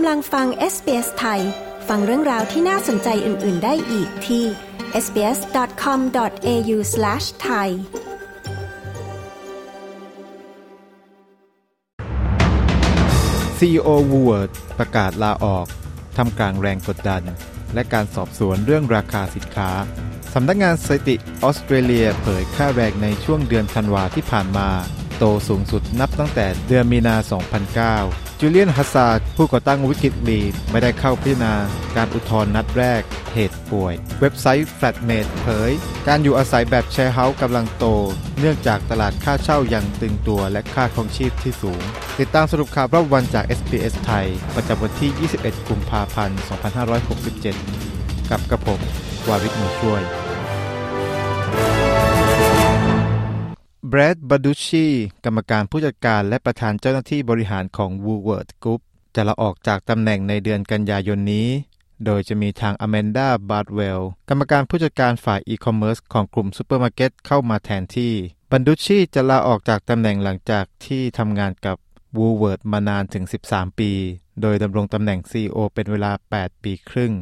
ำลังฟัง SBS ไทย ฟังเรื่องราวที่น่าสนใจอื่น ๆ ได้อีกที่ sbs.com.au thai CEO w o o r d ประกาศลาออกทำกลางแรงกดดัน และการสอบสวนเรื่องราคาสินค้า สำนักงงานสถิติออสเตรเลียเผยค่าแรงในช่วงเดือนธันวาที่ผ่านมา โตสูงสุดนับตั้งแต่เดือนมีนา 2009 จูเลียนฮัสซาดผู้ก่อตั้งวิกิลีไม่ได้เข้าพิจารณาการอุทธรณ์นัดแรก เหตุป่วย เว็บไซต์ Flatmate เผย การอยู่อาศัยแบบแชร์เฮาส์กำลังโต เนื่องจากตลาดค่าเช่ายังตึงตัวและค่าครองชีพที่สูง ติดตามสรุปข่าวรอบวันจาก SBS ไทย ประจำวันที่ 21 กุมภาพันธ์ 2567 กับกระผมวาริศมูช่วย แบรดบันดูชีกรรมการผู้จัดการและประธานเจ้าหน้าที่บริหารของ Woolworths Group จะลาออกจากตำแหน่งในเดือนกันยายนนี้ โดยจะมีทางอแมนดาบาร์ดเวลกรรมการผู้จัดการฝ่ายอีคอมเมิร์ซของกลุ่มซูเปอร์มาร์เก็ตเข้ามาแทนที่บันดูชีจะลาออกจากตำแหน่งหลังจากที่ทำงานกับ Woolworths มานานถึง 13 ปี โดยดำรงตำแหน่ง CEO เป็นเวลา 8 ปีครึ่ง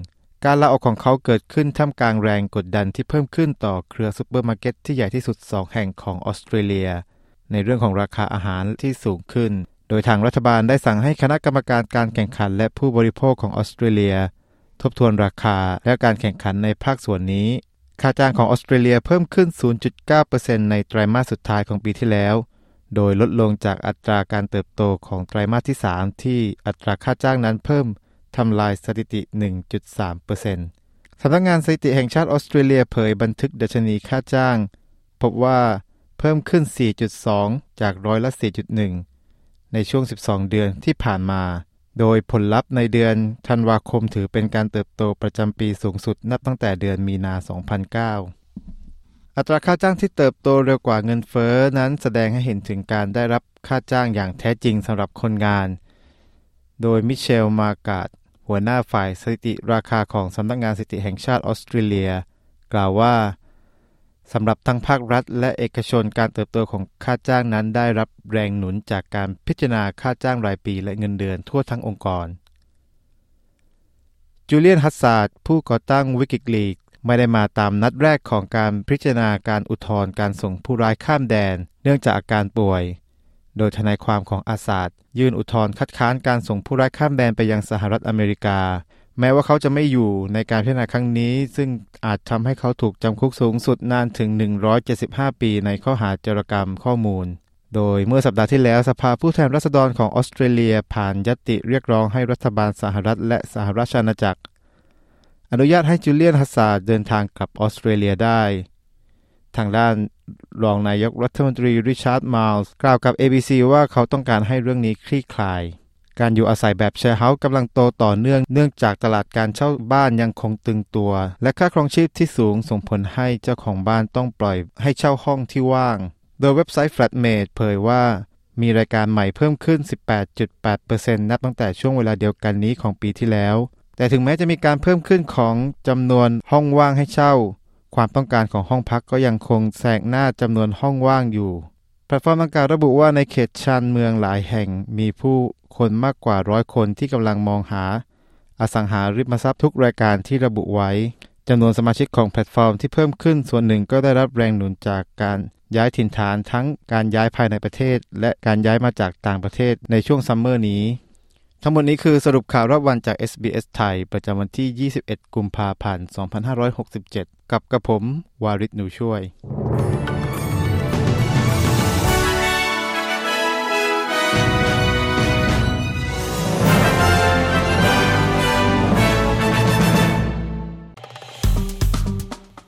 การลาออกของเขาเกิดขึ้นท่ามกลางแรงกดดันที่เพิ่มขึ้นต่อเครือซูเปอร์มาร์เก็ตที่ใหญ่ที่สุด 2 แห่งของออสเตรเลีย ในเรื่องของราคาอาหารที่สูงขึ้น โดยทางรัฐบาลได้สั่งให้คณะกรรมการการแข่งขันและผู้บริโภคของออสเตรเลีย ทบทวนราคาและการแข่งขันในภาคส่วนนี้ ค่าจ้างของออสเตรเลียเพิ่มขึ้น 0.9%ในไตรมาสสุดท้ายของปีที่แล้ว โดยลดลงจากอัตราการเติบโตของไตรมาสที่ 3 ที่อัตราค่าจ้างนั้นเพิ่ม ทำลายสถิติ 1.3%สำนักงานสถิติแห่งชาติออสเตรเลียเผยบันทึกดัชนีค่าจ้าง พบว่าเพิ่มขึ้น 4.2 จากร้อยละ 4.1 ในช่วง 12 เดือนที่ผ่านมา โดยผลลัพธ์ในเดือนธันวาคมถือเป็นการเติบโตประจำปีสูงสุดนับตั้งแต่เดือนมีนา 2009 อัตราค่าจ้างที่เติบโตเร็วกว่าเงินเฟอ้อนั้นแสดงให้เห็นถึงการได้รับค่าจ้างอย่างแท้จริงสำหรับคนงาน โดยมิเชล มากาด หัวหน้าฝ่ายสถิติราคาของสำนักงานสถิติแห่งชาติออสเตรเลีย กล่าวว่าสำหรับทั้งภาครัฐ และเอกชนการเติบโตของค่าจ้างนั้นได้รับแรงหนุนจากการพิจารณาค่าจ้างรายปีและเงินเดือนทั่วทั้งองค์กร จูเลียนฮัสซาดผู้ก่อตั้งวิกิลีกไม่ได้มาตามนัดแรกของการพิจารณาการอุทธรณ์การส่งผู้ร้ายข้ามแดน เนื่องจากอาการป่วย โดยทนายความของอาซาดยื่นอุทธรณ์คัดค้านการส่งผู้ร้ายข้ามแดนไปยังสหรัฐอเมริกา แม้ว่าเขาจะไม่อยู่ในการพิจารณาครั้งนี้ ซึ่งอาจทำให้เขาถูกจำคุกสูงสุดนานถึง 175 ปีในข้อหาจรกรรมข้อมูล โดยเมื่อสัปดาห์ที่แล้วสภาผู้แทนราษฎรของออสเตรเลียผ่านญัตติเรียกร้องให้รัฐบาลสหรัฐและสหราชอาณาจักร อนุญาตให้จูเลียนอัสซานจ์เดินทางกลับออสเตรเลียได้ ทางด้านรองนายกรัฐมนตรีริชาร์ดมาลส์กล่าวกับ ABC ว่าเขาต้องการให้เรื่องนี้คลี่คลาย การอยู่อาศัยแบบแชร์เฮาส์กำลังโตต่อเนื่องเนื่องจากตลาดการเช่าบ้านยังคงตึงตัว และค่าครองชีพที่สูงส่งผลให้เจ้าของบ้านต้องปล่อยให้เช่าห้องที่ว่าง โดยเว็บไซต์ Flatmate เผยว่ามีรายการใหม่เพิ่มขึ้น 18.8%นับตั้งแต่ช่วงเวลาเดียวกันนี้ของปีที่แล้ว แต่ถึงแม้จะมีการเพิ่มขึ้นของจำนวนห้องว่างให้เช่า ความต้องการของห้องพักก็ยังคงแซงหน้าจำนวนห้องว่างอยู่ แพลตฟอร์มดังกล่าวระบุว่าในเขตชานเมืองหลายแห่งมีผู้คนมากกว่าร้อยคนที่กำลังมองหา อสังหาริมทรัพย์ทุกรายการที่ระบุไว้จำนวนสมาชิกของแพลตฟอร์มที่เพิ่มขึ้นส่วนหนึ่งก็ได้รับแรงหนุนจากการย้ายถิ่นฐานทั้งการย้ายภายในประเทศ และการย้ายมาจากต่างประเทศในช่วงซัมเมอร์นี้ ทั้งหมดนี้คือสรุปข่าวรอบวันจาก SBS ไทย ประจำวันที่ 21 กุมภาพันธ์ 2567 กับกระผม วาริศหนูช่วย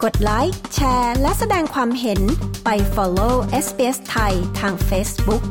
กดไลค์ แชร์ และแสดงความเห็นไป follow SBS ไทยทาง Facebook